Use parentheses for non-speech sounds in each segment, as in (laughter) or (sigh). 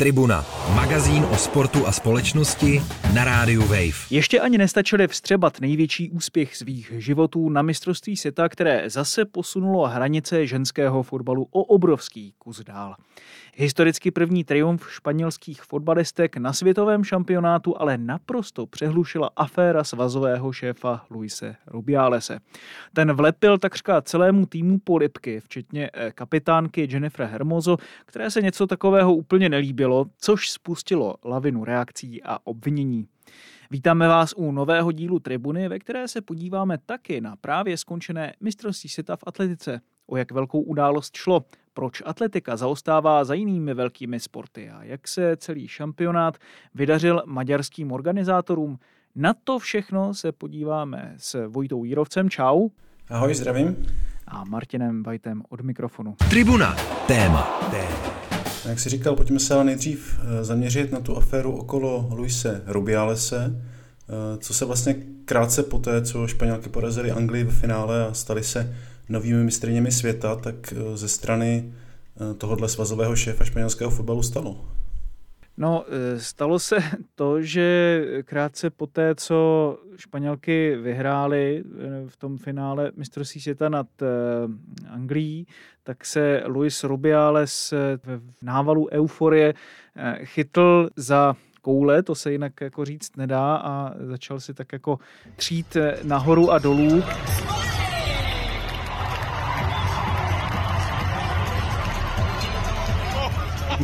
Tribuna, magazín o sportu a společnosti na rádiu Wave. Ještě ani nestačili vstřebat největší úspěch svých životů na mistrovství světa, které zase posunulo hranice ženského fotbalu o obrovský kus dál. Historicky první triumf španělských fotbalistek na světovém šampionátu ale naprosto přehlušila aféra svazového šéfa Luise Rubialese. Ten vlepil takřka celému týmu polipky, včetně eh, kapitánky Jennifer Hermoso, které se něco takového úplně nelíbilo, což spustilo lavinu reakcí a obvinění. Vítáme vás u nového dílu Tribuny, ve které se podíváme taky na právě skončené mistrovství světa v atletice. O jak velkou událost šlo, proč atletika zaostává za jinými velkými sporty a jak se celý šampionát vydařil maďarským organizátorům. Na to všechno se podíváme s Vojtou Jírovcem. Čau. Ahoj, zdravím. A Martinem Vajtem od mikrofonu. Tribuna. Téma. Téma. Jak jsi říkal, pojďme se ale nejdřív eh, zaměřit na tu aféru okolo Luise Rubialese, eh, co se vlastně krátce poté, co Španělky porazili Anglii v finále a stali se novými mistrněmi světa, tak eh, ze strany tohohle svazového šéfa španělského fotbalu stalo? No, stalo se (laughs) to, že krátce po té, co Španělky vyhrály v tom finále mistrovství světa nad Anglií, tak se Luis Rubiales v návalu euforie eh, chytl za koule, to se jinak jako říct nedá a začal si tak jako třít eh, nahoru a dolů.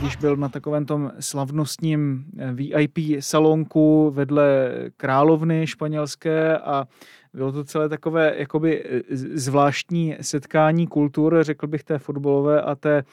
Když byl na takovém tom slavnostním eh, VIP salonku vedle královny španělské a bylo to celé takové jakoby e, zvláštní setkání kultur, řekl bych té fotbalové a té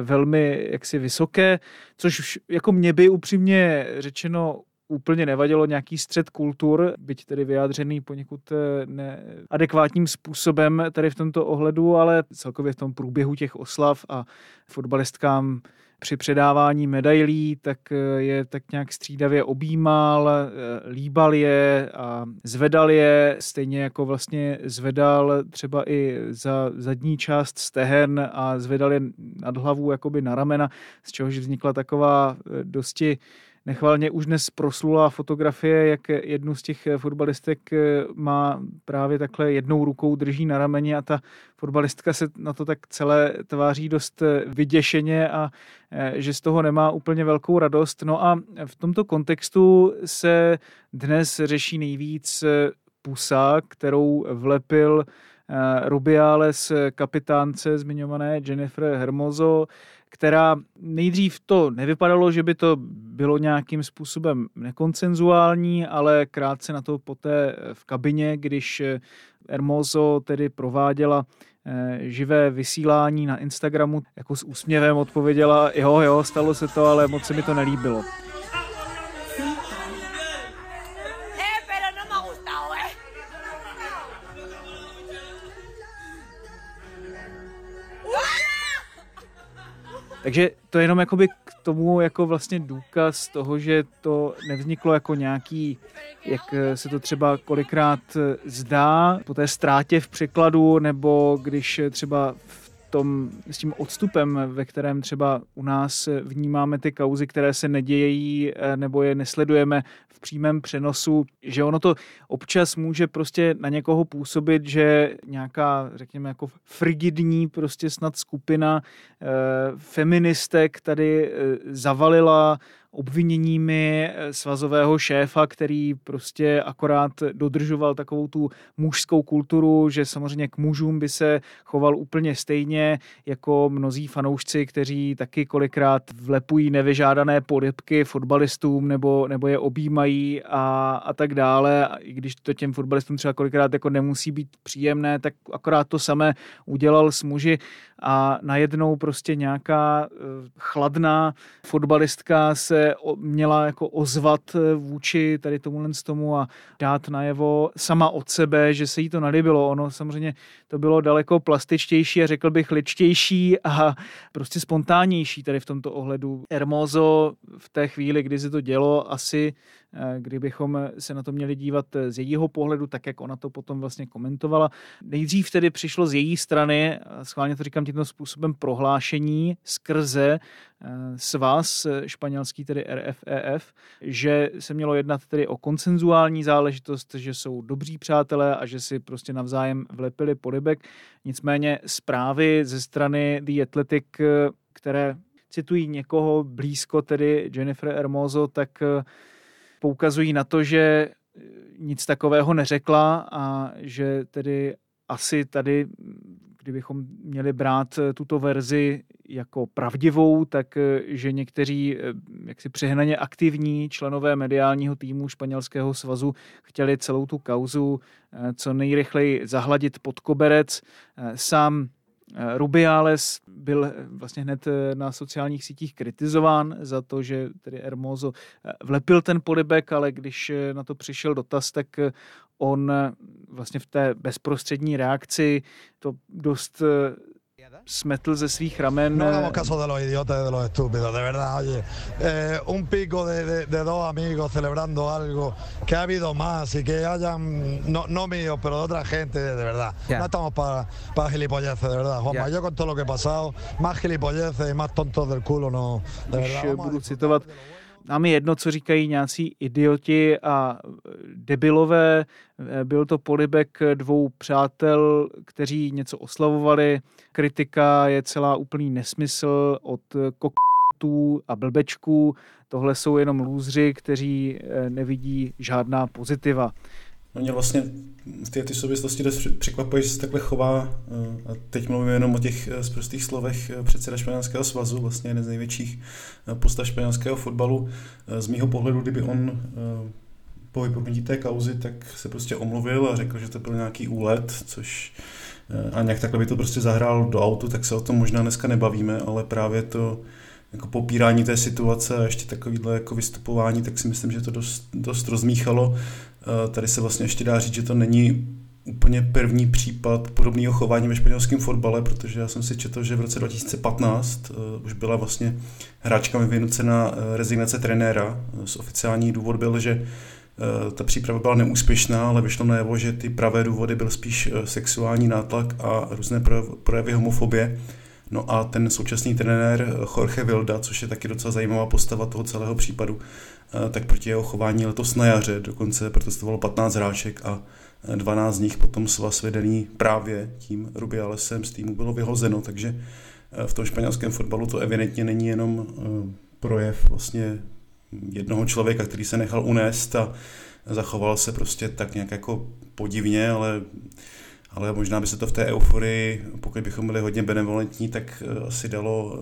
velmi jaksi vysoké, což jako mě by upřímně řečeno úplně nevadilo. Nějaký střed kultur, byť tedy vyjádřený poněkud neadekvátním způsobem tady v tomto ohledu, ale celkově v tom průběhu těch oslav a fotbalistkám při předávání medailí, tak eh, je tak nějak střídavě objímal, eh, líbal je a zvedal je, stejně jako vlastně zvedal třeba i za zadní část stehen a zvedal je nad hlavu jakoby na ramena, z čehož vznikla taková eh, dosti Nechvalně už dnes proslula fotografie, jak jednu z těch fotbalistek eh, má právě takhle jednou rukou drží na rameni a ta fotbalistka se na to tak celé tváří dost eh, vyděšeně a eh, že z toho nemá úplně velkou radost. No a v tomto kontextu se dnes řeší nejvíc pusa, kterou vlepil Rubiales kapitánce zmiňované Jennifer Hermoso, která nejdřív to nevypadalo, že by to bylo nějakým způsobem nekoncenzuální, ale krátce na to poté v kabině, když Hermoso tedy prováděla eh, živé vysílání na Instagramu, jako s úsměvem odpověděla, jo, jo, stalo se to, ale moc se mi to nelíbilo. Takže to je jenom jakoby k tomu jako vlastně důkaz toho, že to nevzniklo jako nějaký, jak se to třeba kolikrát zdá, po té ztrátě v překladu, nebo když třeba v tom, s tím odstupem, ve kterém třeba u nás vnímáme ty kauzy, které se nedějí eh, nebo je nesledujeme v přímém přenosu, že ono to občas může prostě na někoho působit, že nějaká, řekněme, jako frigidní prostě snad skupina e, feministek tady e, zavalila obviněními eh, svazového šéfa, který prostě akorát dodržoval takovou tu mužskou kulturu, že samozřejmě k mužům by se choval úplně stejně jako mnozí fanoušci, kteří taky kolikrát vlepují nevyžádané podepky fotbalistům nebo, nebo je objímají a, a tak dále. A i když to těm fotbalistům třeba kolikrát jako nemusí být příjemné, tak akorát to samé udělal s muži a najednou prostě nějaká eh, chladná fotbalistka se měla jako ozvat eh, vůči tady tomu z tomu a dát najevo sama od sebe, že se jí to nelíbilo. Ono samozřejmě to bylo daleko plastičtější a řekl bych ličtější a prostě spontánnější tady v tomto ohledu. Hermoso v té chvíli, kdy se to dělo, asi kdybychom se na to měli dívat z jejího pohledu, tak jak ona to potom vlastně komentovala. Nejdřív tedy přišlo z její strany, schválně to říkám tímto způsobem, prohlášení skrze eh, svaz španělský, tedy RFEF, že se mělo jednat tedy o koncenzuální záležitost, že jsou dobří přátelé a že si prostě navzájem vlepili polibek. Nicméně zprávy ze strany The Athletic, eh, které citují někoho blízko, tedy Jennifer Hermoso, tak poukazují na to, že eh, nic takového neřekla a že tedy asi tady, kdybychom měli brát eh, tuto verzi jako pravdivou, tak eh, že někteří jaksi přehnaně aktivní členové mediálního týmu španělského svazu chtěli celou tu kauzu co nejrychleji zahladit pod koberec. Sám Rubiales byl eh, vlastně hned eh, na sociálních sítích kritizován za to, že tedy Hermoso vlepil ten polibek, ale když na to přišel dotaz, tak on vlastně v té bezprostřední reakci to dost smetl ze svých ramen. No hagamos caso de los idiotas de los estúpidos, de verdad, oye. Eh, un pico de, de, de, dos amigos celebrando algo, que ha habido más y que hayan, no, no míos, pero de otra gente, de, verdad. Yeah. No estamos para pa gilipolleces, de verdad, Juanma. Yeah. Yo con todo lo que he pasado, más gilipolleces y más tontos del culo, no, de verdad. Budu citovat nám je jedno, co říkají nějací idioti a debilové. Byl to polibek dvou přátel, kteří něco oslavovali. Kritika je celá úplný nesmysl od kokotů a blbečků. Tohle jsou jenom lůzři, kteří eh, nevidí žádná pozitiva. No mě vlastně v té ty souvislosti dost překvapuje, že se takhle chová, eh, a teď mluvím jenom o těch eh, prostých slovech eh, předseda španělského svazu, vlastně jeden z největších postav španělského fotbalu. Z mýho pohledu, kdyby on po vypuknutí té kauzy, tak se prostě omluvil a řekl, že to byl nějaký úlet, což a nějak takhle by to prostě zahrál do autu, tak se o tom možná dneska nebavíme, ale právě to jako popírání té situace a ještě takovýhle jako vystupování, tak si myslím, že to dost, dost rozmíchalo. Eh, tady se vlastně ještě dá říct, že to není úplně první případ podobného chování ve španělském fotbale, protože já jsem si četl, že v roce 2015 uh, eh, už byla vlastně hráčkami vynucena uh, rezignace trenéra. Z oficiální důvod byl, že ta příprava byla neúspěšná, ale vyšlo najevo, že ty pravé důvody byl spíš sexuální nátlak a různé projevy homofobie. No a ten současný trenér Jorge Vilda, což je taky docela zajímavá postava toho celého případu, tak proti jeho chování letos na jaře dokonce protestovalo 15 hráček a 12 z nich potom svaz vedený právě tím Rubialesem z týmu bylo vyhozeno, takže v tom španělském fotbalu to evidentně není jenom projev vlastně jednoho člověka, který se nechal unést a zachoval se prostě tak nějak jako podivně, ale ale možná by se to v té euforii, pokud bychom byli hodně benevolentní, tak asi dalo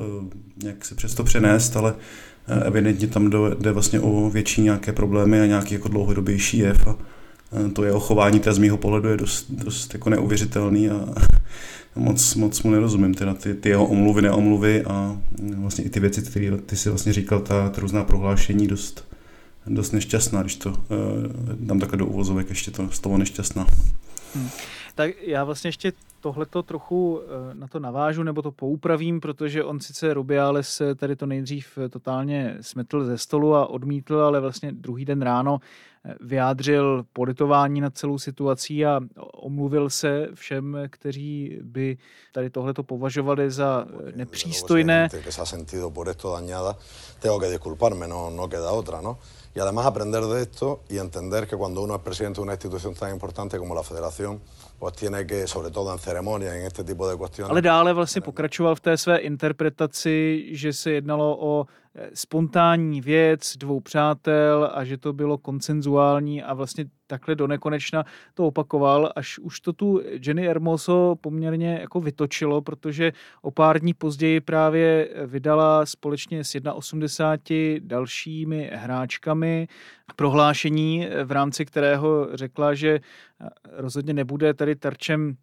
nějak se přesto přenést, ale Eh, evidentně tam jde vlastně o větší nějaké problémy a nějaký jako dlouhodobější jev a eh, to jeho chování z mýho pohledu je dost, dost jako neuvěřitelný a moc, moc mu nerozumím, teda ty, ty jeho omluvy, neomluvy a vlastně i ty věci, které ty si vlastně říkal, ta, ta různá prohlášení dost, dost nešťastná, když to uh, dám takhle do uvozovek ještě to slovo nešťastná. Hmm. Tak já vlastně ještě tohleto trochu eh, na to navážu nebo to poupravím, protože on sice Rubiales tady to nejdřív eh, totálně smetl ze stolu a odmítl, ale vlastně druhý den ráno eh, vyjádřil politování nad celou situací a omluvil se všem, kteří by tady tohleto považovali za nepřístojné. No, no queda otra, ¿no? Y además aprender de esto y entender que cuando uno es presidente de una institución tan importante como la federación, pues tiene que, sobre todo en ceremonias, en este tipo de. Ale dále vlastně pokračoval v té své interpretaci, že se jednalo o eh, spontánní věc dvou přátel a že to bylo koncenzuální a vlastně takhle do nekonečna to opakoval, až už to tu Jenny Hermoso poměrně jako vytočilo, protože o pár dní později právě vydala společně s 1,80 dalšími hráčkami prohlášení, v rámci kterého řekla, že rozhodně nebude tady terčem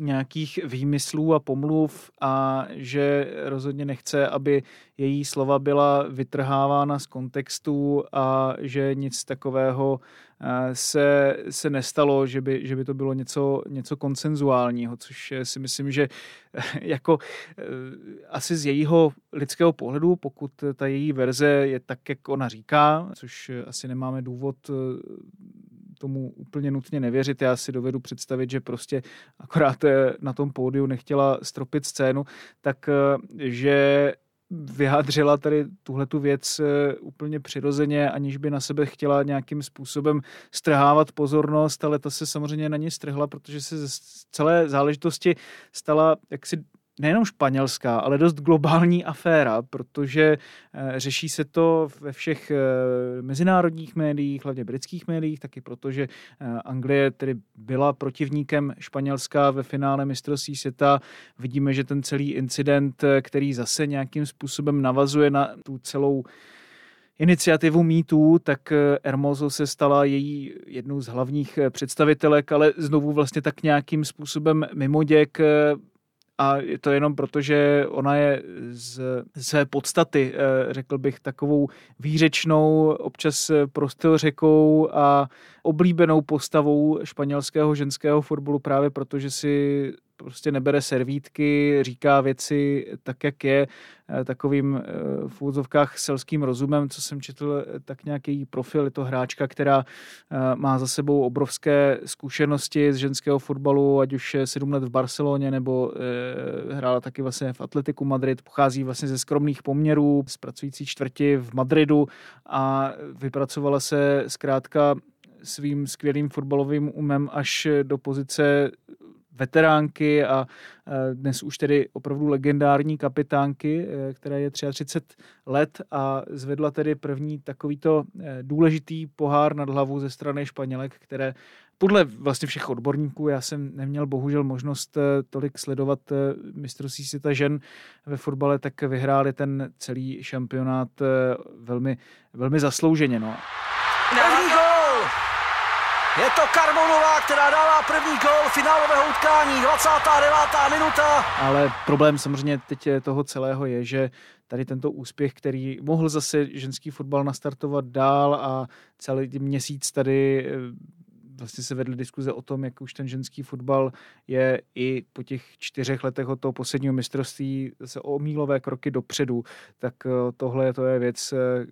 nějakých výmyslů a pomluv a že rozhodně nechce, aby její slova byla vytrhávána z kontextu a že nic takového eh, se, se nestalo, že by, že by to bylo něco, něco konsenzuálního, což si myslím, že jako eh, asi z jejího lidského pohledu, pokud ta její verze je tak, jak ona říká, což asi nemáme důvod eh, tomu úplně nutně nevěřit. Já si dovedu představit, že prostě akorát eh, na tom pódiu nechtěla stropit scénu, tak že vyjádřila tady tuhle tu věc úplně přirozeně, aniž by na sebe chtěla nějakým způsobem strhávat pozornost, ale ta se samozřejmě na ní strhla, protože se z celé záležitosti stala jaksi nejenom španělská, ale dost globální aféra, protože eh, řeší se to ve všech eh, mezinárodních médiích, hlavně britských médiích, taky protože eh, Anglie tedy byla protivníkem Španělska ve finále mistrovství světa. Vidíme, že ten celý incident, který zase nějakým způsobem navazuje na tu celou iniciativu MeToo, tak Hermoso se stala její jednou z hlavních představitelek, ale znovu vlastně tak nějakým způsobem mimoděk a je to jenom proto, že ona je z své podstaty, eh, řekl bych, takovou výřečnou, občas prostou řekou a oblíbenou postavou španělského ženského fotbalu právě proto, že si prostě nebere servítky, říká věci tak, jak je, eh, takovým eh, v úvodzovkách selským rozumem, co jsem četl, eh, tak nějaký profil, je to hráčka, která má za sebou obrovské zkušenosti z ženského fotbalu, ať už sedm let v Barceloně, nebo hrála taky vlastně v Atletiku Madrid, pochází vlastně ze skromných poměrů, z pracující čtvrti v Madridu a vypracovala se zkrátka svým skvělým fotbalovým umem až do pozice veteránky a dnes už tedy opravdu legendární kapitánky, e, která je 33 let a zvedla tedy první takovýto e, důležitý pohár nad hlavu ze strany Španělek, které podle vlastně všech odborníků, já jsem neměl bohužel možnost e, tolik sledovat mistrovství světa žen ve fotbale, tak vyhráli ten celý šampionát velmi, velmi zaslouženě. No. První je to Karbonová, která dává první gol finálového utkání, 29. minuta. Ale problém samozřejmě teď toho celého je, že tady tento úspěch, který mohl zase ženský fotbal nastartovat dál a celý měsíc tady eh, vlastně se vedly diskuze o tom, jak už ten ženský fotbal je i po těch čtyřech letech od toho posledního mistrovství se o mílové kroky dopředu, tak eh, tohle to je věc, eh,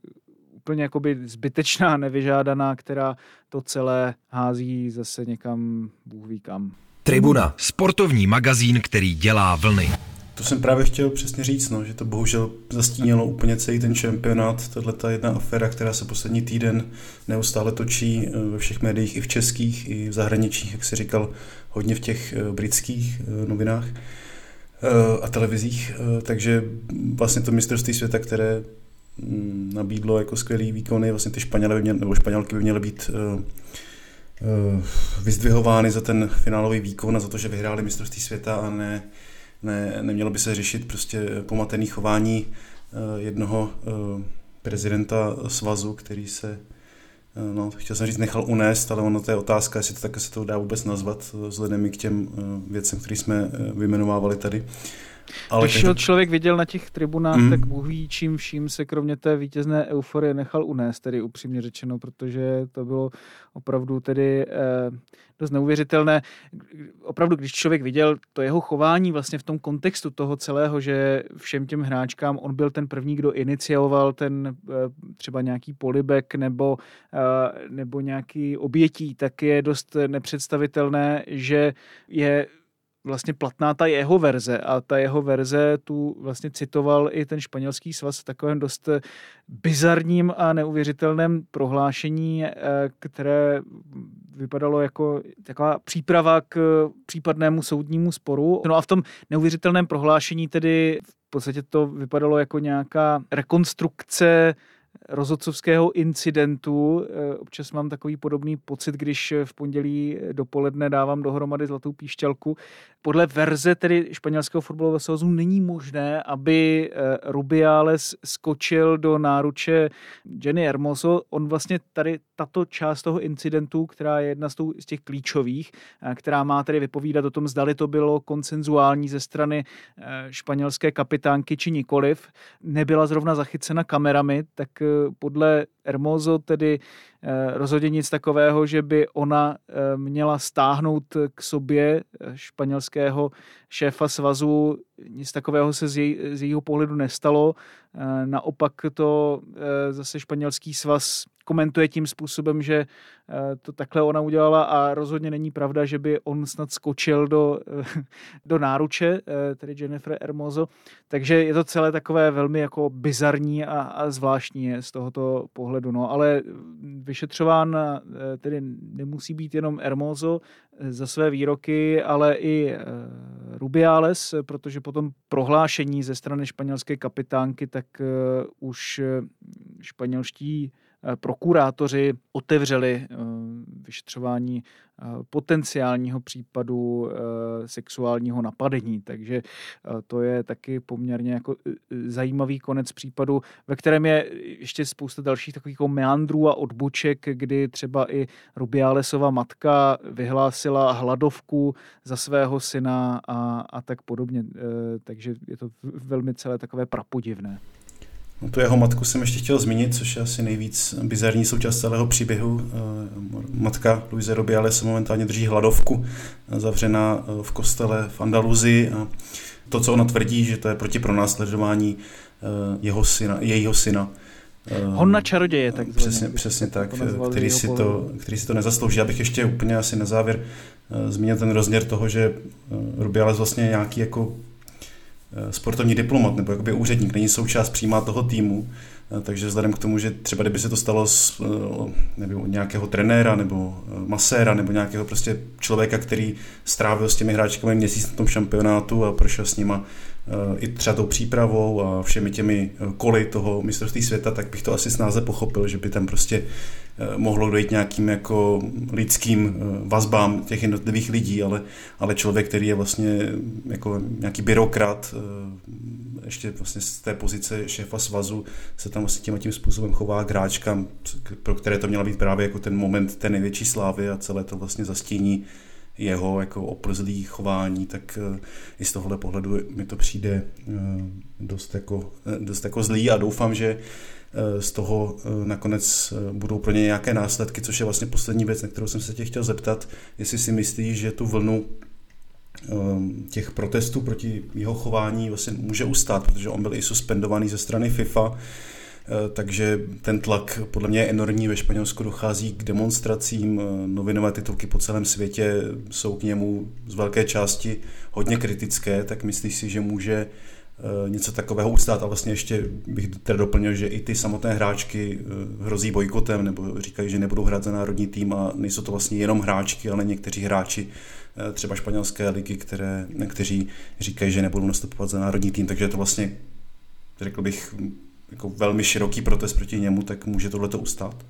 úplně jakoby zbytečná, (laughs) nevyžádaná, která to celé hází zase někam, Bůh ví kam. Tribuna, sportovní magazín, který dělá vlny. To jsem právě chtěl přesně říct, no, že to bohužel zastínilo úplně celý ten šampionát, tahle ta jedna aféra, která se poslední týden neustále točí eh, ve všech médiích, i v českých, i v zahraničích, jak si říkal, hodně v těch eh, britských eh, novinách a televizích, takže vlastně to mistrovství světa, které nabídlo jako skvělý výkony. Vlastně ty Španělé by měly, nebo Španělky by měly být uh, uh, vyzdvihovány za ten finálový výkon a za to, že vyhráli mistrovství světa a ne, ne, nemělo by se řešit prostě pomatený chování uh, jednoho prezidenta svazu, který se No, chtěl jsem říct, nechal unést, ale ono to je otázka, jestli to tak se to dá vůbec nazvat, vzhledem i k těm věcem, které jsme vymenovávali tady. Ale Když každý... člověk viděl na těch tribunách, mm. tak Bůh ví, čím vším se kromě té vítězné euforie nechal unést, tedy upřímně řečeno, protože to bylo opravdu tedy eh, dost neuvěřitelné. Opravdu, když člověk viděl to jeho chování vlastně v tom kontextu toho celého, že všem těm hráčkám on byl ten první, kdo inicioval ten eh, třeba nějaký polibek nebo, eh, nebo nějaký obětí, tak je dost nepředstavitelné, že je vlastně platná ta jeho verze a ta jeho verze tu vlastně citoval i ten španělský svaz v takovém dost bizarním a neuvěřitelném prohlášení, eh, které vypadalo jako taková příprava k případnému soudnímu sporu. No a v tom neuvěřitelném prohlášení tedy v podstatě to vypadalo jako nějaká rekonstrukce rozhodcovského incidentu. Eh, občas mám takový podobný pocit, když v pondělí dopoledne dávám dohromady zlatou píšťalku. Podle verze tedy španělského fotbalového svazu není možné, aby eh, Rubiales skočil do náruče Jenny Hermoso. On vlastně tady tato část toho incidentu, která je jedna z, těch klíčových, eh, která má tedy vypovídat o tom, zdali to bylo konsenzuální ze strany španělské kapitánky či nikoliv, nebyla zrovna zachycena kamerami, tak podle Hermoso tedy rozhodně nic takového, že by ona eh, měla stáhnout k sobě eh, španělského šéfa svazu. Nic takového se z, jej, z jejího pohledu nestalo. Naopak to zase španělský svaz komentuje tím způsobem, že to takhle ona udělala a rozhodně není pravda, že by on snad skočil do, do náruče, tedy Jennifer Hermoso. Takže je to celé takové velmi jako bizarní a, a zvláštní z tohoto pohledu. No, ale vyšetřován tedy nemusí být jenom Hermoso za své výroky, ale i Rubiales, protože potom prohlášení ze strany španělské kapitánky, tak už španělští Eh, prokurátoři otevřeli eh, vyšetřování eh, potenciálního případu sexuálního napadení. Takže to je taky poměrně jako zajímavý konec případu, ve kterém je ještě spousta dalších takových jako meandrů a odboček, kdy třeba i Rubialesova matka vyhlásila hladovku za svého syna a, a tak podobně. Takže je to velmi celé takové prapodivné. No tu jeho matku jsem ještě chtěl zmínit, což je asi nejvíc bizarní součást celého příběhu. Eh, matka Luise Robiale se momentálně drží hladovku, eh, zavřená eh, v kostele v Andaluzii a to, co ona tvrdí, že to je proti pronásledování jeho syna, jejího syna. Honna čaroděje, tak Přesně, přesně tak, který si, to, který si to nezaslouží. Já bych ještě úplně asi na závěr zmínil ten rozměr toho, že Rubiales vlastně nějaký jako sportovní diplomat nebo jakoby úředník, není součást přímá toho týmu, eh, takže vzhledem k tomu, že třeba kdyby se to stalo z eh, nebo nějakého trenéra nebo maséra nebo nějakého prostě člověka, který strávil s těmi hráčkami měsíc na tom šampionátu a prošel s nima i třeba tou přípravou a všemi těmi koly toho mistrovství světa, tak bych to asi snáze pochopil, že by tam prostě mohlo dojít nějakým jako lidským vazbám těch jednotlivých lidí, ale, ale člověk, který je vlastně jako nějaký byrokrat, ještě vlastně z té pozice šéfa svazu se tam vlastně tím tím způsobem chová k hráčkám, pro které to měla být právě jako ten moment té největší slávy a celé to vlastně zastíní jeho jako oplzlý chování, tak eh, i z tohohle pohledu mi to přijde eh, dost jako, eh, dost jako zlý a doufám, že z toho nakonec budou pro ně nějaké následky, což je vlastně poslední věc, na kterou jsem se tě chtěl zeptat, jestli si myslíš, že tu vlnu těch protestů proti jeho chování vlastně může ustát, protože on byl i suspendovaný ze strany FIFA, Eh, takže ten tlak podle mě je enormní. Ve Španělsku dochází k demonstracím, eh, novinové titulky po celém světě jsou k němu z velké části hodně kritické, tak myslíš si, že může eh, něco takového ustát a vlastně ještě bych teda doplnil, že i ty samotné hráčky hrozí bojkotem nebo říkají, že nebudou hrát za národní tým a nejsou to vlastně jenom hráčky, ale někteří hráči třeba španělské ligy, které, kteří říkají, že nebudou nastupovat za národní tým, takže to vlastně, řekl bych, jako velmi široký protest proti němu, tak může tohle to ustát.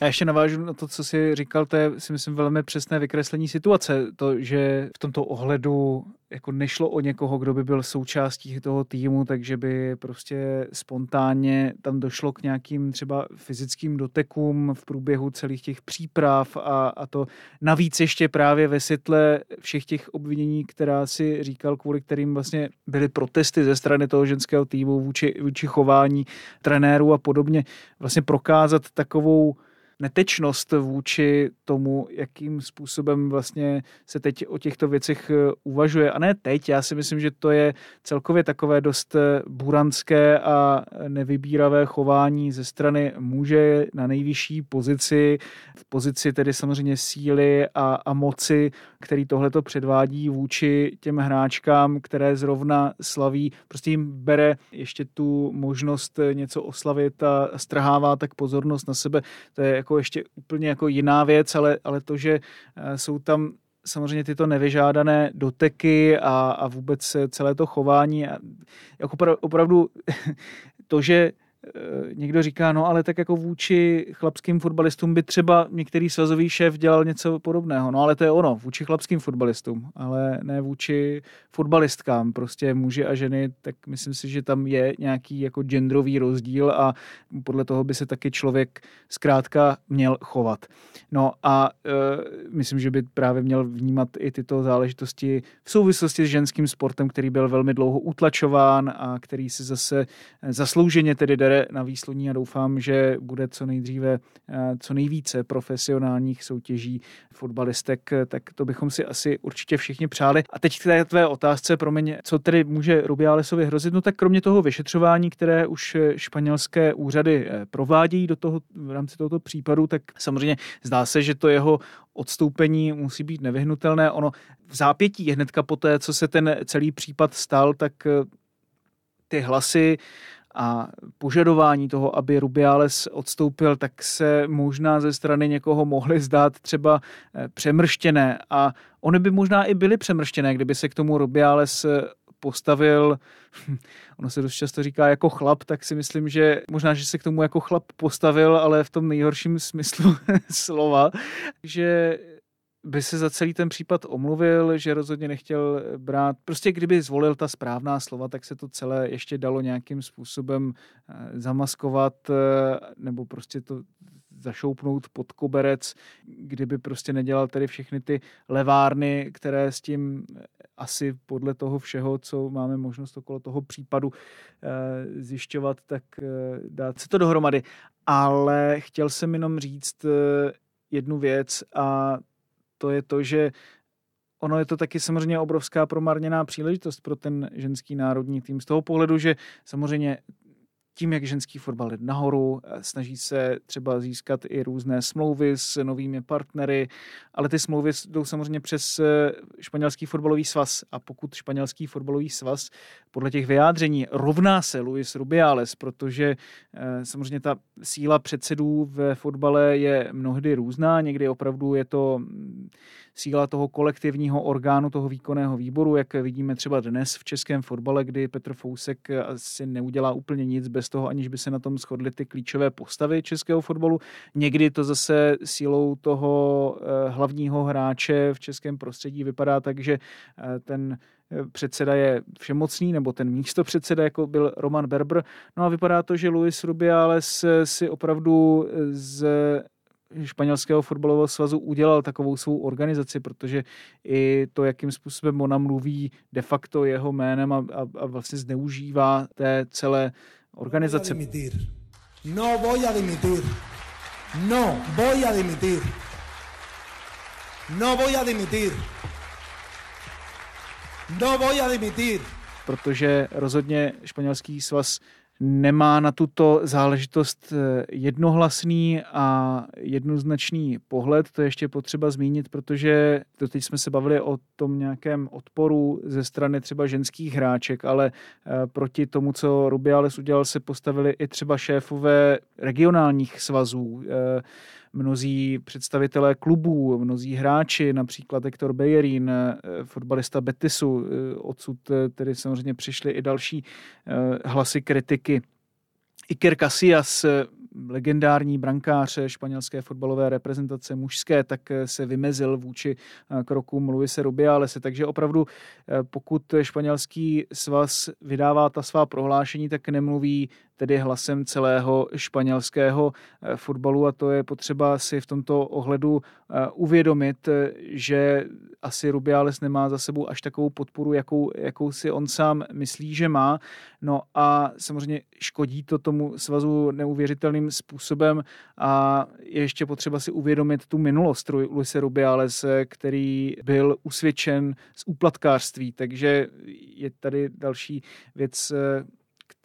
Já ještě navážu na to, co jsi říkal, to je si myslím velmi přesné vykreslení situace. To, že v tomto ohledu jako nešlo o někoho, kdo by byl součástí toho týmu, takže by prostě spontánně tam došlo k nějakým třeba fyzickým dotekům v průběhu celých těch příprav a, a to navíc ještě právě ve světle všech těch obvinění, která si říkal, kvůli kterým vlastně byly protesty ze strany toho ženského týmu vůči, vůči chování trenérů a podobně, vlastně prokázat takovou netečnost vůči tomu, jakým způsobem vlastně se teď o těchto věcech eh, uvažuje. A ne teď, já si myslím, že to je celkově takové dost eh, buranské a nevybíravé chování ze strany muže na nejvyšší pozici, v pozici tedy samozřejmě síly a, a moci, který tohleto předvádí vůči těm hráčkám, které zrovna slaví, prostě jim bere ještě tu možnost něco oslavit a strhává tak pozornost na sebe. To je jako ještě úplně jako jiná věc, ale, ale to, že eh, jsou tam samozřejmě tyto nevyžádané doteky a, a vůbec celé to chování. A jako opravdu (laughs) to, že někdo říká, no ale tak jako vůči chlapským fotbalistům by třeba některý svazový šéf dělal něco podobného. No ale to je ono, vůči chlapským fotbalistům, ale ne vůči fotbalistkám. Prostě muži a ženy, tak myslím si, že tam je nějaký jako genderový rozdíl a podle toho by se taky člověk zkrátka měl chovat. No a e, myslím, že by právě měl vnímat i tyto záležitosti v souvislosti s ženským sportem, který byl velmi dlouho utlačován a který si zase zaslouženě tedy jde na výsloní a doufám, že bude co nejdříve eh, co nejvíce profesionálních soutěží fotbalistek, tak to bychom si asi určitě všichni přáli. A teď k té tvé otázce, promiň, co tedy může Rubialesovi hrozit? No tak kromě toho vyšetřování, které už španělské úřady eh, provádějí do toho, v rámci tohoto případu, tak samozřejmě zdá se, že to jeho odstoupení musí být nevyhnutelné. Ono v zápětí hnedka po té, co se ten celý případ stal, tak eh, ty hlasy a požadování toho, aby Rubiales odstoupil, tak se možná ze strany někoho mohly zdát třeba eh, přemrštěné. A oni by možná i byly přemrštěné, kdyby se k tomu Rubiales eh, postavil, ono se dost často říká jako chlap, tak si myslím, že možná, že se k tomu jako chlap postavil, ale v tom nejhorším smyslu (laughs) slova, že by se za celý ten případ omluvil, že rozhodně nechtěl brát. Prostě kdyby zvolil ta správná slova, tak se to celé ještě dalo nějakým způsobem eh, zamaskovat eh, nebo prostě to zašoupnout pod koberec, kdyby prostě nedělal tady všechny ty levárny, které s tím eh, asi podle toho všeho, co máme možnost okolo toho případu zjišťovat, tak dát se to dohromady. Ale chtěl jsem jenom říct jednu věc a to je to, že ono je to taky samozřejmě obrovská promarněná příležitost pro ten ženský národní tým. Z toho pohledu, že samozřejmě tím, jak ženský fotbal jde nahoru, eh, snaží se třeba získat i různé smlouvy s novými partnery, ale ty smlouvy jdou samozřejmě přes eh, španělský fotbalový svaz. A pokud španělský fotbalový svaz podle těch vyjádření rovná se Luis Rubiales, protože eh, samozřejmě ta síla předsedů ve fotbale je mnohdy různá, někdy opravdu je to mm, síla toho kolektivního orgánu, toho výkonného výboru, jak vidíme třeba dnes v českém fotbale, kdy Petr Fousek asi neudělá úplně nic bez toho, aniž by se na tom shodly ty klíčové postavy českého fotbalu. Někdy to zase sílou toho eh, hlavního hráče v českém prostředí vypadá tak, že eh, ten eh, předseda je všemocný, nebo ten místo předseda, jako byl Roman Berber. No a vypadá to, že Luis Rubiales si opravdu z španělského fotbalového svazu udělal takovou svou organizaci, protože i to, jakým způsobem ona mluví de facto jeho jménem a, a, a vlastně zneužívá té celé organizace. No voy a dimitir. No voy a dimitir. No voy a dimitir. No voy a dimitir. Protože rozhodně španělský svaz nemá na tuto záležitost eh, jednohlasný a jednoznačný pohled. To je ještě potřeba zmínit, protože to teď jsme se bavili o tom nějakém odporu ze strany třeba ženských hráček, ale eh, proti tomu, co Rubiales udělal, se postavili i třeba šéfové regionálních svazů eh, mnozí představitelé klubů, mnozí hráči, například Hector Bejerín, eh, fotbalista Betisu, eh, odsud eh, tedy samozřejmě přišly i další hlasy kritiky. Iker Casillas, legendární brankář španělské fotbalové reprezentace mužské, tak se vymezil vůči krokům Luise Rubialese. Takže opravdu, pokud španělský svaz vydává ta svá prohlášení, tak nemluví tedy hlasem celého španělského eh, fotbalu a to je potřeba si v tomto ohledu eh, uvědomit, eh, že asi Rubiales nemá za sebou až takovou podporu, jakou, jakou si on sám myslí, že má. No a samozřejmě škodí to tomu svazu neuvěřitelným způsobem a je ještě potřeba si uvědomit tu minulost Luise Rubiales, který byl usvědčen z úplatkářství, takže je tady další věc,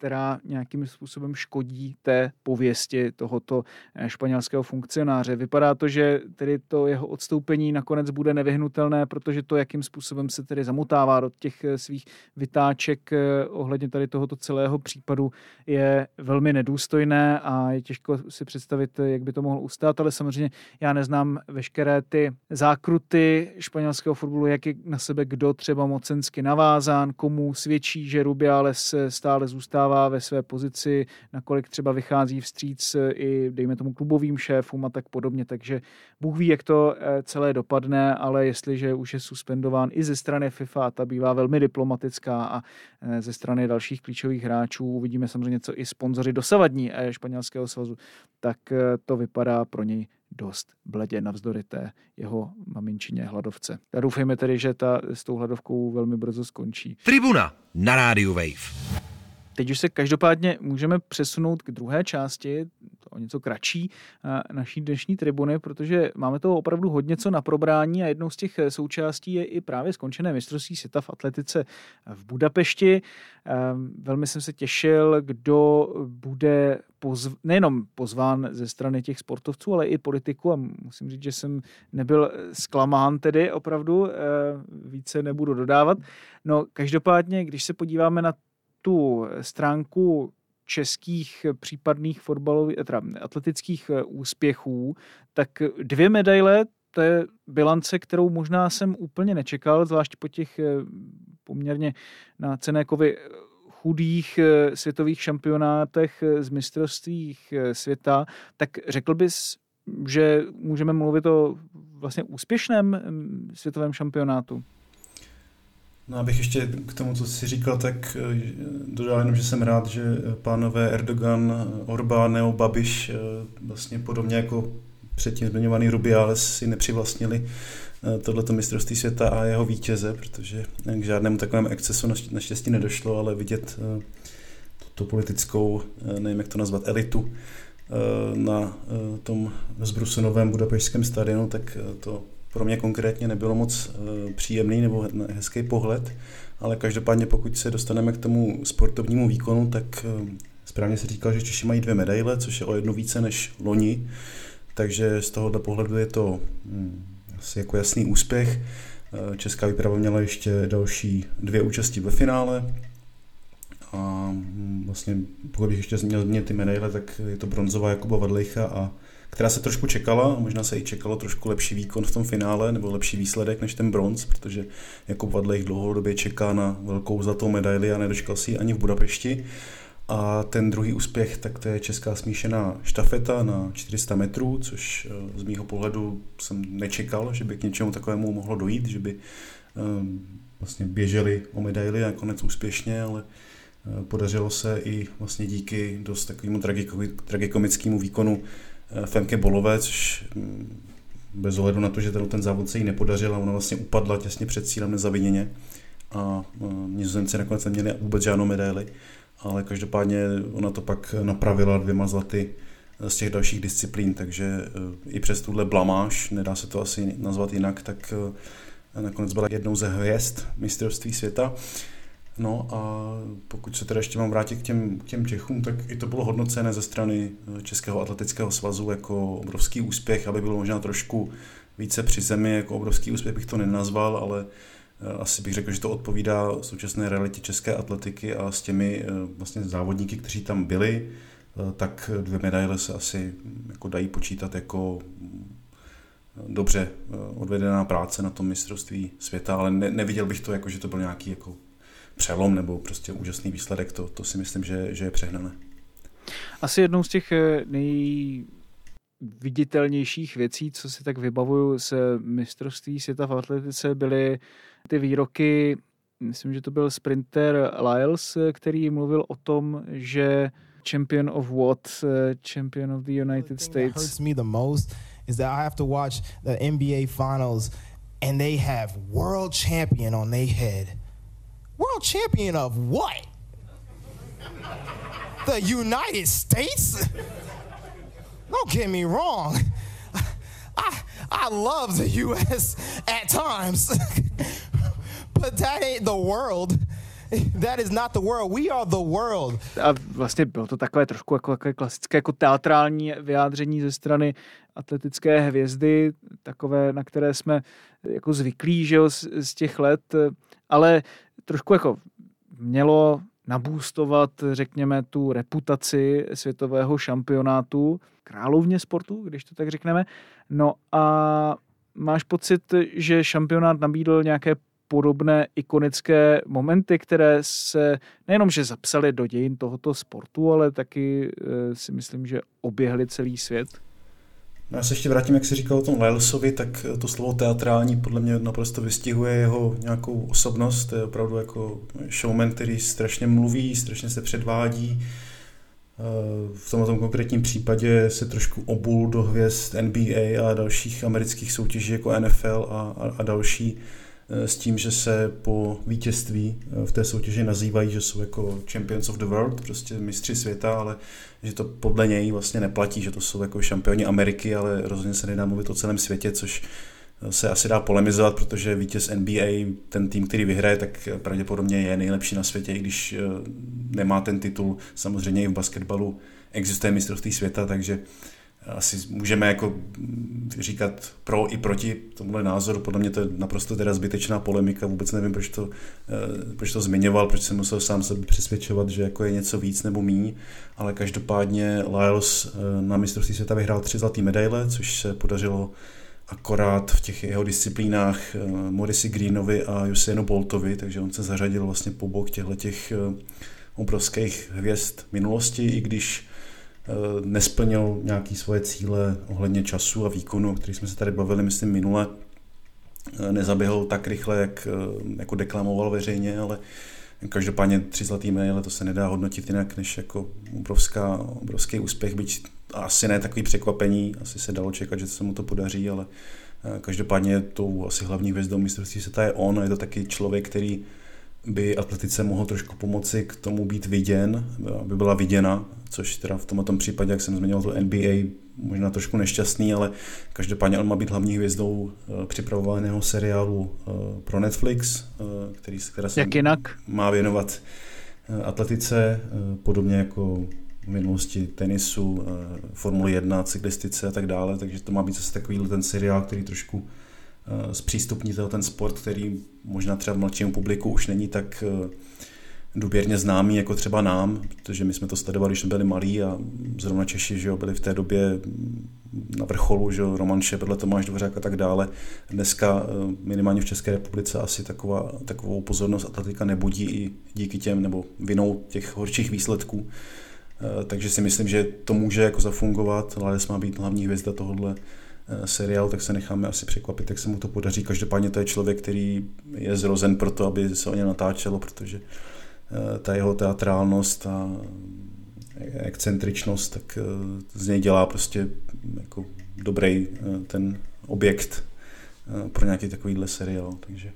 která nějakým způsobem škodí té pověsti tohoto eh, španělského funkcionáře. Vypadá to, že tedy to jeho odstoupení nakonec bude nevyhnutelné, protože to, jakým způsobem se tedy zamotává do těch eh, svých vytáček eh, ohledně tady tohoto celého případu, je velmi nedůstojné a je těžko si představit, jak by to mohlo ustát, ale samozřejmě já neznám veškeré ty zákruty španělského fotbalu, jak je na sebe kdo třeba mocensky navázán, komu svědčí, že Rubiales stále zůstává zůstává ve své pozici, nakolik třeba vychází vstříc i, dejme tomu, klubovým šéfům a tak podobně. Takže Bůh ví, jak to celé dopadne, ale jestliže už je suspendován i ze strany FIFA, ta bývá velmi diplomatická a ze strany dalších klíčových hráčů, uvidíme samozřejmě, co i sponzoři dosavadní španělského svazu, tak to vypadá pro něj dost bledě navzdory té jeho maminčině hladovce. A doufejme tedy, že ta s tou hladovkou velmi brzo skončí. Tribuna na rádiu Wave. Teď už se každopádně můžeme přesunout k druhé části, o něco kratší, naší dnešní tribuny, protože máme toho opravdu hodně co na probrání a jednou z těch součástí je i právě skončené mistrovství světa v atletice v Budapešti. Velmi jsem se těšil, kdo bude pozv, nejenom pozván ze strany těch sportovců, ale i politiků a musím říct, že jsem nebyl zklamán tedy opravdu, více nebudu dodávat. No každopádně, když se podíváme na tu stránku českých případných fotbalových, teda atletických eh, úspěchů, tak dvě medaile, to je bilance, kterou možná jsem úplně nečekal, zvlášť po těch eh, poměrně na Cenékovi eh, chudých světových šampionátech z mistrovství světa, tak řekl bys, že můžeme mluvit o vlastně úspěšném mm, světovém šampionátu? No abych ještě k tomu, co jsi říkal, tak eh, dodal jenom, že jsem rád, že pánové Erdogan, Orbán nebo Babiš eh, vlastně podobně jako předtím zmiňovaný Rubiales si nepřivlastnili eh, tohleto mistrovství světa a jeho vítěze, protože k žádnému takovému excesu naštěstí nedošlo, ale vidět tu politickou, nevím jak to nazvat, elitu na tom zbrusunovém budapešském stadionu, tak to pro mě konkrétně nebylo moc eh, příjemný nebo hezký pohled, ale každopádně pokud se dostaneme k tomu sportovnímu výkonu, tak eh, správně se říkal, že Češi mají dvě medaile, což je o jednu více než loni, takže z tohohle pohledu je to hm, asi jako jasný úspěch. Eh, Česká výprava měla ještě další dvě účasti ve finále, a hm, vlastně pokud bych ještě měl zmínit ty medaile, tak je to bronzová Jakuba Vadlejcha a která se trošku čekala, možná se i čekalo trošku lepší výkon v tom finále, nebo lepší výsledek než ten bronz, protože jako Vadlejch dlouhodobě čeká na velkou zlatou medaili a nedočkal si ji ani v Budapešti. A ten druhý úspěch, tak to je česká smíšená štafeta na 400 metrů, což eh, z mýho pohledu jsem nečekal, že by k něčemu takovému mohlo dojít, že by ehm, vlastně běželi o medaily a nakonec úspěšně, ale eh, podařilo se i vlastně díky dost takovému tragikomickému výkonu Femke Bolové, což mm, bez ohledu na to, že ten, ten závod se jí nepodařil a ona vlastně upadla těsně před cílem nezaviněně a eh, nizozemci nakonec neměli vůbec žádnou medaili, ale každopádně ona to pak napravila dvěma zlaty eh, z těch dalších disciplín, takže i přes tuhle blamáž, nedá se to asi nazvat jinak, tak nakonec byla jednou ze hvězd mistrovství světa. No a pokud se teda ještě mám vrátit k těm, k těm Čechům, tak i to bylo hodnocené ze strany eh, Českého atletického svazu jako obrovský úspěch, aby bylo možná trošku více při zemi, jako obrovský úspěch bych to nenazval, ale eh, asi bych řekl, že to odpovídá současné realitě české atletiky a s těmi eh, vlastně závodníky, kteří tam byli, tak dvě medaile se asi hm, jako dají počítat jako hm, dobře odvedená práce na tom mistrovství světa, ale ne, neviděl bych to jako, že to byl nějaký jako přelom nebo prostě úžasný výsledek, to, to si myslím, že, že je přehnané. Asi jednou z těch eh, nejviditelnějších věcí, co si tak vybavuju z mistrovství světa v atletice, byly ty výroky, myslím, že to byl sprinter Lyles, který mluvil o tom, že champion of what? Eh, champion of the United States. hurts me the most is that I have to watch the NBA finals and they have world champion on their head. World champion of what? the United States? (laughs) Don't get me wrong. (laughs) I, I love the US at times. (laughs) but that ain't the world. That is not the world. We are the world. A vlastně bylo to takové trošku jako, jako klasické jako teatrální vyjádření ze strany atletické hvězdy, takové, na které jsme jako zvyklí, že jo, z, z těch let, ale trošku jako mělo nabůstovat, řekněme, tu reputaci světového šampionátu, královně sportu, když to tak řekneme. No a máš pocit, že šampionát nabídl nějaké podobné ikonické momenty, které se nejenom, že zapsaly do dějin tohoto sportu, ale taky si myslím, že oběhly celý svět? No já se ještě vrátím, jak jsi říkal o tom Lylesovi, tak to slovo teatrální podle mě naprosto vystihuje jeho nějakou osobnost. To je opravdu jako showman, který strašně mluví, strašně se předvádí. V tomto konkrétním případě se trošku obul do hvězd NBA a dalších amerických soutěží jako NFL a, a, a další Eh, s tím, že se po vítězství eh, v té soutěži nazývají, že jsou jako Champions of the World, prostě mistři světa, ale že to podle něj vlastně neplatí, že to jsou jako šampioni Ameriky, ale rozhodně se nedá mluvit o celém světě, což eh, se asi dá polemizovat, protože vítěz NBA, ten tým, který vyhraje, tak pravděpodobně je nejlepší na světě, i když nemá ten titul. Samozřejmě i v basketbalu existuje mistrovství světa, takže asi můžeme jako říkat pro i proti tomuhle názoru. Podle mě to je naprosto teda zbytečná polemika. Vůbec nevím, proč to, eh, proč to zmiňoval, proč jsem musel sám sebe přesvědčovat, že jako je něco víc nebo míň. Ale každopádně Lyles eh, na mistrovství světa vyhrál tři zlaté medaile, což se podařilo akorát v těch jeho disciplínách eh, Morisi Greenovi a Usainu Boltovi, takže on se zařadil vlastně po bok těchto těch obrovských hvězd minulosti, i když nesplnil nějaké svoje cíle ohledně času a výkonu, o kterých jsme se tady bavili, myslím, minule. Eh, nezaběhl tak rychle, jak eh, jako deklamoval veřejně, ale každopádně tři zlatý medaile, to se nedá hodnotit jinak, než jako obrovská, obrovský úspěch, byť asi ne takový překvapení, asi se dalo čekat, že se mu to podaří, ale každopádně tou asi hlavní hvězdou mistrovství světa je on je to taky člověk, který by atletice mohl trošku pomoci k tomu být viděn, aby byla viděna, což teda v tomto případě, jak jsem zmiňoval, to NBA možná trošku nešťastný, ale každopádně on má být hlavní hvězdou uh, připravovaného seriálu uh, pro Netflix, uh, který, která se Jak jinak? má věnovat atletice, podobně jako v minulosti tenisu, Formule 1, cyklistice a tak dále, takže to má být zase takový ten seriál, který trošku Eh, zpřístupnitel ten sport, který možná třeba mladšímu publiku už není tak eh, důvěrně známý jako třeba nám, protože my jsme to sledovali, když jsme byli malí a zrovna Češi že jo, byli v té době na vrcholu, že jo, Roman Šebrle, Tomáš Dvořák a tak dále. Dneska eh, minimálně v České republice asi taková, takovou pozornost atletika nebudí i díky těm nebo vinou těch horších výsledků. Takže si myslím, že to může jako zafungovat. Lales má být hlavní hvězda tohohle seriál, tak se necháme asi překvapit, jak se mu to podaří. Každopádně to je člověk, který je zrozen pro to, aby se o ně natáčelo, protože eh, ta jeho teatrálnost a excentričnost, tak eh, z něj dělá prostě jako dobrý ten objekt pro nějaký takovýhle seriál, takže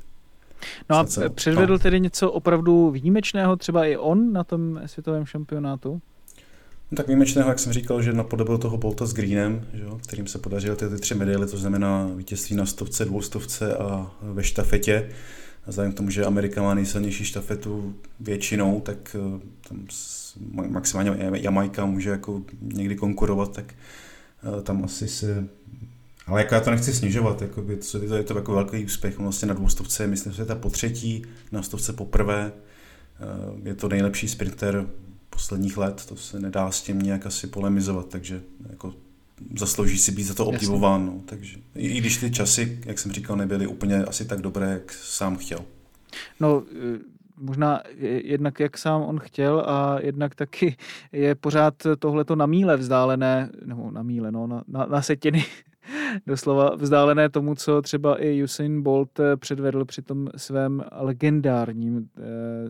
No a předvedl no. tedy něco opravdu výjimečného, třeba i on na tom světovém šampionátu? No tak výjimečného, jak jsem říkal, že napodobil toho Bolta s Greenem, že jo, kterým se podařilo ty, ty tři medaily, to znamená vítězství na stovce, dvoustovce a ve štafetě. A vzhledem k tomu, že Amerika má nejsilnější štafetu většinou, tak eh, tam maximálně Jamaika může jako někdy konkurovat, tak eh, tam asi se ale jako já to nechci snižovat, jako by to, je to jako velký úspěch. Vlastně na dvoustovce myslím, že je ta po třetí, na stovce poprvé. Eh, je to nejlepší sprinter posledních let, to se nedá s tím nějak asi polemizovat, takže jako zaslouží si být za to obdivován. No. Takže, I když ty časy, jak jsem říkal, nebyly úplně asi tak dobré, jak sám chtěl. No, e, možná jednak jak sám on chtěl a jednak taky je pořád tohleto na míle vzdálené, nebo na míle, no, na, na, na setiny doslova vzdálené tomu, co třeba i Usain Bolt eh, předvedl při tom svém legendárním eh,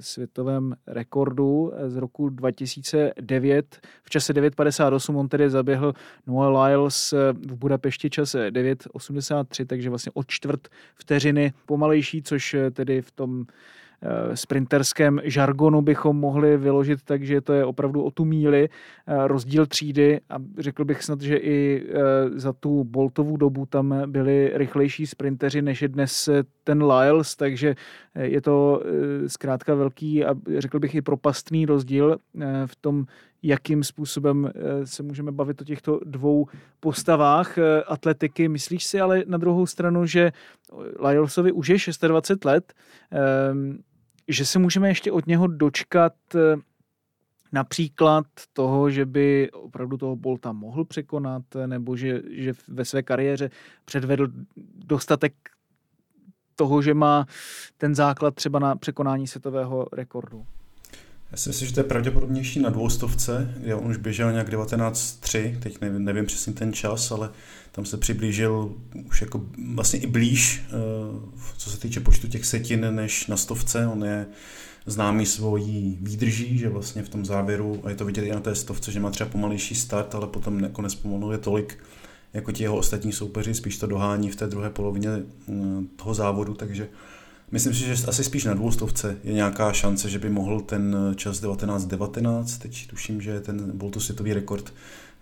světovém rekordu eh, z roku 2009. V čase 9.58 on tedy zaběhl Noah Lyles v Budapešti čas 9.83, takže vlastně o čtvrt vteřiny pomalejší, což tedy v tom sprinterském žargonu bychom mohli vyložit tak, že to je opravdu o tu míli eh, rozdíl třídy a řekl bych snad, že i eh, za tu Boltovou dobu tam byli rychlejší sprinteři než je dnes ten Lyles, takže je to zkrátka velký a řekl bych i propastný rozdíl v tom, jakým způsobem se můžeme bavit o těchto dvou postavách atletiky. Myslíš si ale na druhou stranu, že Lylesovi už je 26 let, že se můžeme ještě od něho dočkat eh, například toho, že by opravdu toho Bolta mohl překonat, nebo že, že ve své kariéře předvedl dostatek toho, že má ten základ třeba na překonání světového rekordu. Já si myslím, že to je pravděpodobnější na dvoustovce, kde on už běžel nějak 19.3, teď nevím, nevím přesně ten čas, ale tam se přiblížil už jako vlastně i blíž, eh, co se týče počtu těch setin, než na stovce. On je známý svojí výdrží, že vlastně v tom závěru, a je to vidět i na té stovce, že má třeba pomalejší start, ale potom nakonec pomaluje tolik jako ti jeho ostatní soupeři, spíš to dohání v té druhé polovině eh, toho závodu, takže Myslím si, že asi spíš na dvoustovce je nějaká šance, že by mohl ten čas 1919, teď tuším, že ten byl to světový rekord,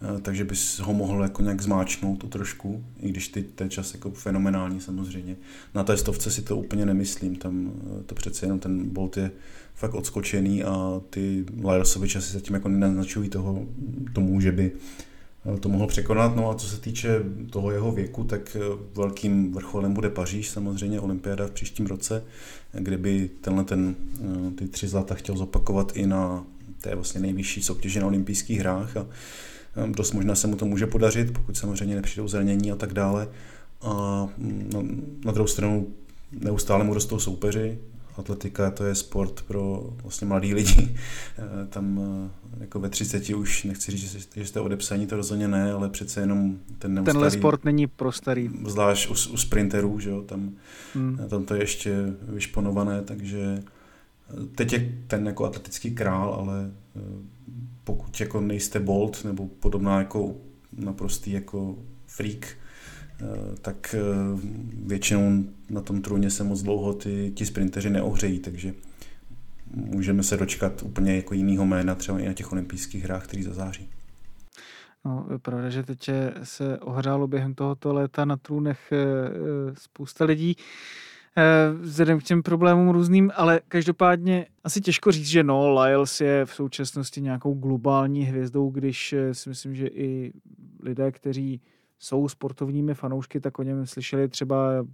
eh, takže bys ho mohl jako nějak zmáčknout to trošku, i když ty, ten čas jako fenomenální samozřejmě. Na té stovce si to úplně nemyslím, tam eh, to přece jenom ten Bolt je fakt odskočený a ty Lylesovi časy zatím jako nenaznačují toho, tomu, že by Eh, to mohl překonat. No a co se týče toho jeho věku, tak eh, velkým vrcholem bude Paříž, samozřejmě olympiáda v příštím roce, kde by tenhle ten, eh, ty tři zlata chtěl zopakovat i na té vlastně nejvyšší soutěži na olympijských hrách a dost možná se mu to může podařit, pokud samozřejmě nepřijdou zranění a tak dále. A mm, na, na druhou stranu neustále mu rostou soupeři, atletika to je sport pro vlastně mladý lidi. Eh, tam eh, jako ve 30 už nechci říct, že jste odepsaní, to rozhodně ne, ale přece jenom ten neustarý, Tenhle sport není pro starý. Zvlášť u, u sprinterů, že jo, tam, hmm. tam to je ještě vyšponované, takže eh, teď je ten jako atletický král, ale pokud jako nejste Bolt nebo podobná jako naprostý jako freak, Eh, tak eh, většinou na tom trůně se moc dlouho ty, ti sprinteři neohřejí, takže můžeme se dočkat úplně jako jinýho jména třeba i na těch olympijských hrách, který zazáří. No, je pravda, že teď se ohřálo během tohoto léta na trůnech eh, spousta lidí vzhledem k těm problémům různým, ale každopádně asi těžko říct, že no, Lyles je v současnosti nějakou globální hvězdou, když si myslím, že i lidé, kteří jsou sportovními fanoušky, tak o něm slyšeli třeba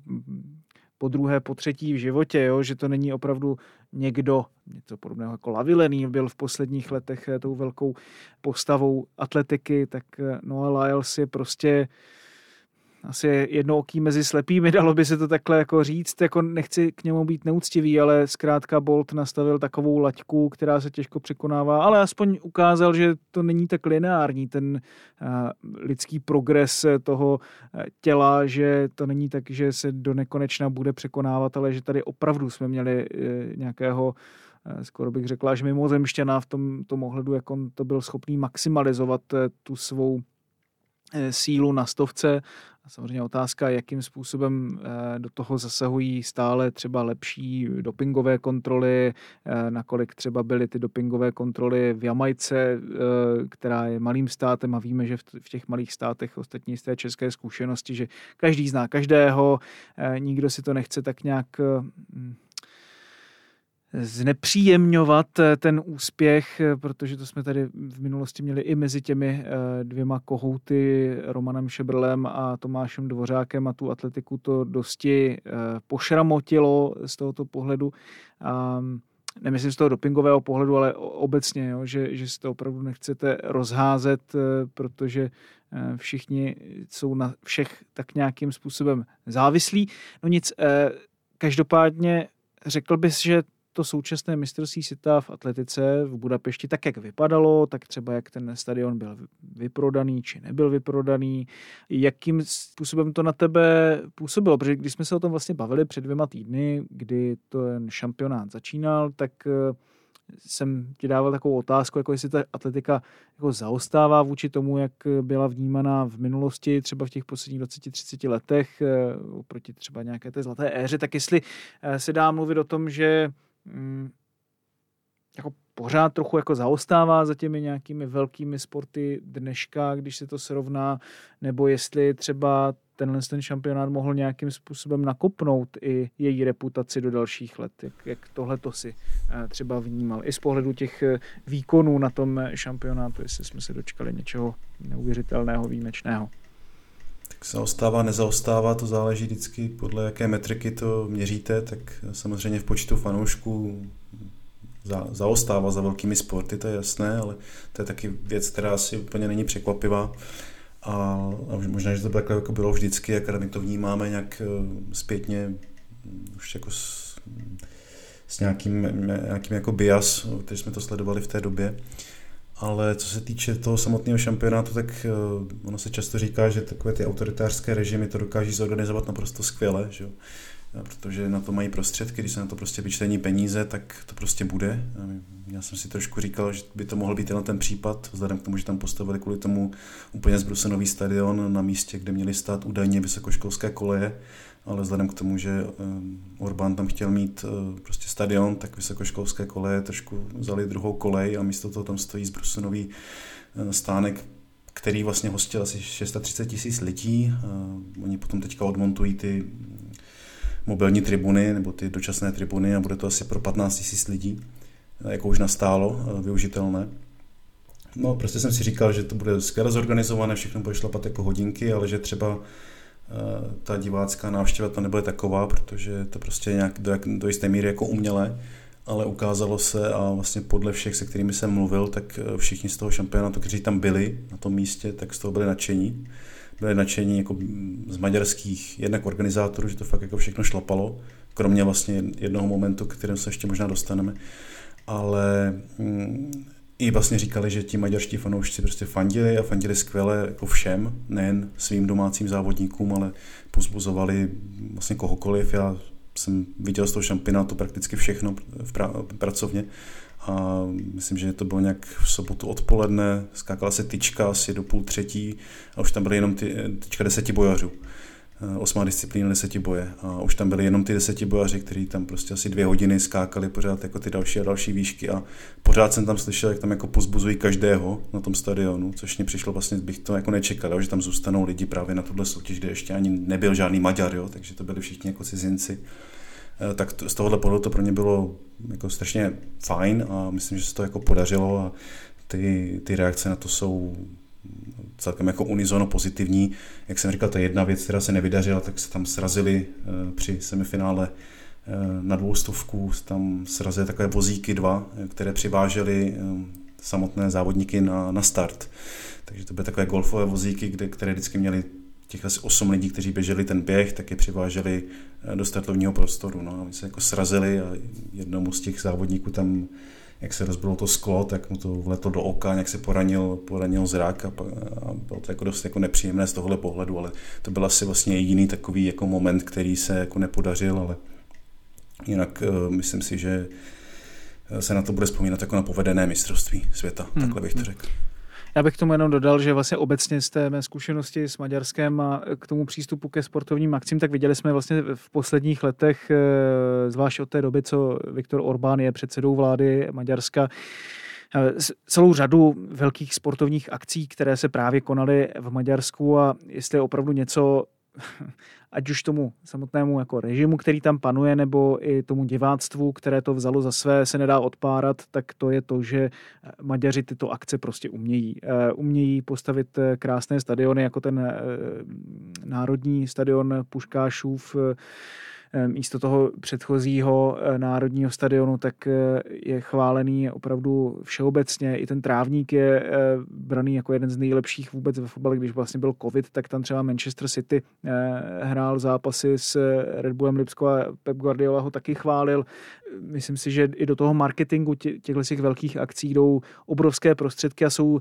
po druhé, po třetí v životě, jo? že to není opravdu někdo, něco podobného jako Lavilený, byl v posledních letech eh, tou velkou postavou atletiky, tak eh, Noah Lyles je prostě asi jednooký mezi slepými, (laughs) dalo by se to takhle jako říct, jako nechci k němu být neúctivý, ale zkrátka Bolt nastavil takovou laťku, která se těžko překonává, ale aspoň ukázal, že to není tak lineární, ten uh, lidský progres toho uh, těla, že to není tak, že se do nekonečna bude překonávat, ale že tady opravdu jsme měli uh, nějakého skoro bych řekla, že mimozemštěná v tom, tom ohledu, jak on to byl schopný maximalizovat tu svou sílu na stovce. Samozřejmě otázka, jakým způsobem eh, do toho zasahují stále třeba lepší dopingové kontroly, eh, nakolik třeba byly ty dopingové kontroly v Jamajce, eh, která je malým státem a víme, že v těch malých státech ostatní z té české zkušenosti, že každý zná každého, nikdo si to nechce tak nějak znepříjemňovat eh, ten úspěch, eh, protože to jsme tady v minulosti měli i mezi těmi eh, dvěma kohouty, Romanem Šebrlem a Tomášem Dvořákem a tu atletiku to dosti pošramotilo z tohoto pohledu. A nemyslím z toho dopingového pohledu, ale obecně, jo, že, že si to opravdu nechcete rozházet, protože všichni jsou na všech tak nějakým způsobem závislí. No nic, každopádně řekl bys, že to současné mistrovství světa v atletice v Budapešti, tak jak vypadalo, tak třeba jak ten stadion byl vyprodaný, či nebyl vyprodaný, jakým způsobem to na tebe působilo, protože když jsme se o tom vlastně bavili před dvěma týdny, kdy ten šampionát začínal, tak eh, jsem ti dával takovou otázku, jako jestli ta atletika jako zaostává vůči tomu, jak byla vnímaná v minulosti, třeba v těch posledních 20-30 letech, eh, oproti třeba nějaké té zlaté éře, tak jestli eh, se dá mluvit o tom, že mm, jako pořád trochu jako zaostává za těmi nějakými velkými sporty dneška, když se to srovná, nebo jestli třeba tenhle ten šampionát mohl nějakým způsobem nakopnout i její reputaci do dalších let. Jak, jak tohle to si eh, třeba vnímal. I z pohledu těch eh, výkonů na tom šampionátu, jestli jsme se dočkali něčeho neuvěřitelného, výjimečného. Zaostává, nezaostává, to záleží vždycky podle jaké metriky to měříte, tak samozřejmě v počtu fanoušků za, zaostává za velkými sporty, to je jasné, ale to je taky věc, která asi úplně není překvapivá. A, a možná, že to takhle jako bylo vždycky, jak my to vnímáme nějak eh, zpětně už jako s, s nějakým, nějakým jako bias, který jsme to sledovali v té době. Ale co se týče toho samotného šampionátu, tak ono se často říká, že takové ty autoritářské režimy to dokáží zorganizovat naprosto skvěle, že? Protože na to mají prostředky, když se na to prostě vyčlení peníze, tak to prostě bude. Já jsem si trošku říkal, že by to mohl být jenom ten případ, vzhledem k tomu, že tam postavili kvůli tomu úplně zbrusenový stadion na místě, kde měli stát údajně vysokoškolské koleje, ale vzhledem k tomu, že eh, Orbán tam chtěl mít eh, prostě stadion, tak vysokoškolské koleje trošku vzali druhou kolej a místo toho tam stojí zbrusenový eh, stánek, který vlastně hostil asi 630 tisíc lidí. Oni potom teďka odmontují ty mobilní tribuny nebo ty dočasné tribuny a bude to asi pro 15 tisíc lidí, jako už nastálo, eh, využitelné. No, prostě jsem si říkal, že to bude skvěle zorganizované, všechno bude šlapat jako hodinky, ale že třeba eh, ta divácká návštěva to nebude taková, protože to prostě nějak do, do jisté míry jako umělé, ale ukázalo se a vlastně podle všech, se kterými jsem mluvil, tak eh, všichni z toho šampionátu, kteří tam byli na tom místě, tak z toho byli nadšení byli nadšení jako z maďarských jednak organizátorů, že to fakt jako všechno šlapalo, kromě vlastně jednoho momentu, k kterému se ještě možná dostaneme, ale mm, i vlastně říkali, že ti maďarští fanoušci prostě fandili a fandili skvěle jako všem, nejen svým domácím závodníkům, ale pozbuzovali vlastně kohokoliv. Já jsem viděl z toho šampionátu prakticky všechno v pra- pracovně a myslím, že to bylo nějak v sobotu odpoledne, skákala se tyčka asi do půl třetí a už tam byly jenom ty tyčka deseti bojařů. Eh, osmá disciplína deseti boje. A už tam byly jenom ty deseti bojaři, kteří tam prostě asi dvě hodiny skákali pořád jako ty další a další výšky a pořád jsem tam slyšel, jak tam jako pozbuzují každého na tom stadionu, což mě přišlo vlastně, bych to jako nečekal, že tam zůstanou lidi právě na tuhle soutěž, kde ještě ani nebyl žádný Maďar, jo, takže to byli všichni jako cizinci. Eh, tak z tohohle pohledu to pro mě bylo jako strašně fajn a myslím, že se to jako podařilo a ty, ty reakce na to jsou celkem jako unizono pozitivní. Jak jsem říkal, je jedna věc, která se nevydařila, tak se tam srazili eh, při semifinále eh, na dvoustovku, tam srazily takové vozíky dva, které přivážely samotné závodníky na, na start. Takže to byly takové golfové vozíky, kde, které vždycky měly těch asi osm lidí, kteří běželi ten běh, tak je přiváželi eh, do startovního prostoru. No. A my se jako srazili a jednomu z těch závodníků tam, jak se rozbilo to sklo, tak mu to vletlo do oka, jak se poranil, poranil zrak a, a bylo to jako dost jako nepříjemné z tohohle pohledu, ale to byl asi vlastně jediný takový jako moment, který se jako nepodařil, ale jinak uh, myslím si, že se na to bude vzpomínat jako na povedené mistrovství světa, hmm. takhle bych to řekl. Já bych k tomu jenom dodal, že vlastně obecně z té mé zkušenosti s Maďarskem a k tomu přístupu ke sportovním akcím, tak viděli jsme vlastně v posledních letech, eh, zvlášť od té doby, co Viktor Orbán je předsedou vlády Maďarska, eh, celou řadu velkých sportovních akcí, které se právě konaly v Maďarsku. A jestli je opravdu něco (laughs) ať už tomu samotnému jako režimu, který tam panuje, nebo i tomu diváctvu, které to vzalo za své, se nedá odpárat, tak to je to, že Maďaři tyto akce prostě umějí. Eh, umějí postavit eh, krásné stadiony, jako ten eh, národní stadion Puškášův, Eh, místo toho předchozího eh, národního stadionu, tak eh, je chválený opravdu všeobecně. I ten trávník je braný jako jeden z nejlepších vůbec ve fotbale. Když vlastně byl covid, tak tam třeba Manchester City hrál zápasy s Red Bullem Lipsko a Pep Guardiola ho taky chválil. Myslím si, že i do toho marketingu těchto těch velkých akcí jdou obrovské prostředky a jsou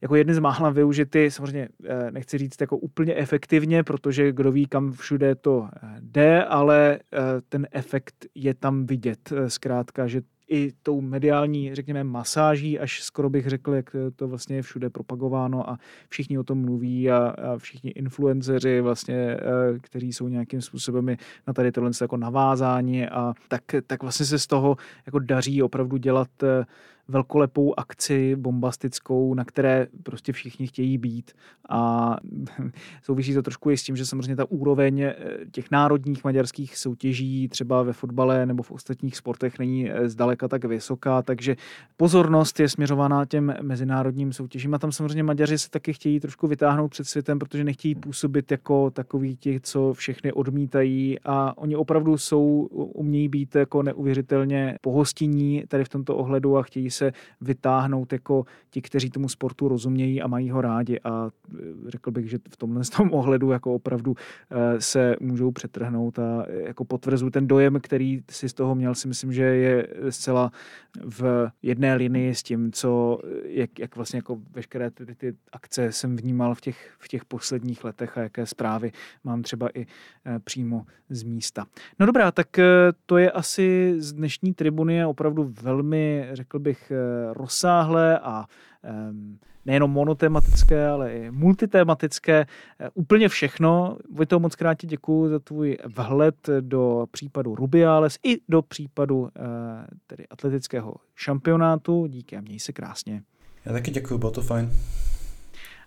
jako jedny z mála využity, samozřejmě eh, nechci říct jako úplně efektivně, protože kdo ví, kam všude to eh, jde, ale eh, ten efekt je tam vidět. Zkrátka, že i tou mediální, řekněme, masáží, až skoro bych řekl, jak to vlastně je všude propagováno a všichni o tom mluví a, a všichni influenceři vlastně, kteří jsou nějakým způsobem na tady tohle jako navázání a tak, tak vlastně se z toho jako daří opravdu dělat velkolepou akci bombastickou, na které prostě všichni chtějí být. A (laughs) souvisí to trošku i s tím, že samozřejmě ta úroveň eh, těch národních maďarských soutěží třeba ve fotbale nebo v ostatních sportech není eh, zdaleka tak vysoká, takže pozornost je směřována těm mezinárodním soutěžím. A tam samozřejmě Maďaři se taky chtějí trošku vytáhnout před světem, protože nechtějí působit jako takový ti, co všechny odmítají. A oni opravdu jsou, umějí být jako neuvěřitelně pohostinní tady v tomto ohledu a chtějí se vytáhnout jako ti, kteří tomu sportu rozumějí a mají ho rádi a řekl bych, že v tomhle tom ohledu jako opravdu se můžou přetrhnout a jako potvrzují ten dojem, který si z toho měl, si myslím, že je zcela v jedné linii s tím, co, jak, jak vlastně jako veškeré ty, ty akce jsem vnímal v těch, v těch posledních letech a jaké zprávy mám třeba i přímo z místa. No dobrá, tak to je asi z dnešní tribuny opravdu velmi, řekl bych, eh, rozsáhlé a nejenom monotematické, ale i multitematické. Úplně všechno. Vojto, moc krát ti děkuji za tvůj vhled do případu Rubiales i do případu tedy atletického šampionátu. Díky a měj se krásně. Já taky děkuji, bylo to fajn.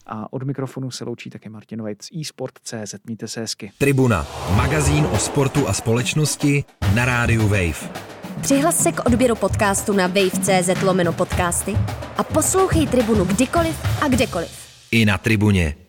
A od mikrofonu se loučí také Martin Vajc z eSport.cz. Mějte se hezky. Tribuna, magazín o sportu a společnosti na rádiu Wave. Přihlas se k odběru podcastu na wave.cz lomeno podcasty a poslouchej Tribunu kdykoliv a kdekoliv. I na Tribuně.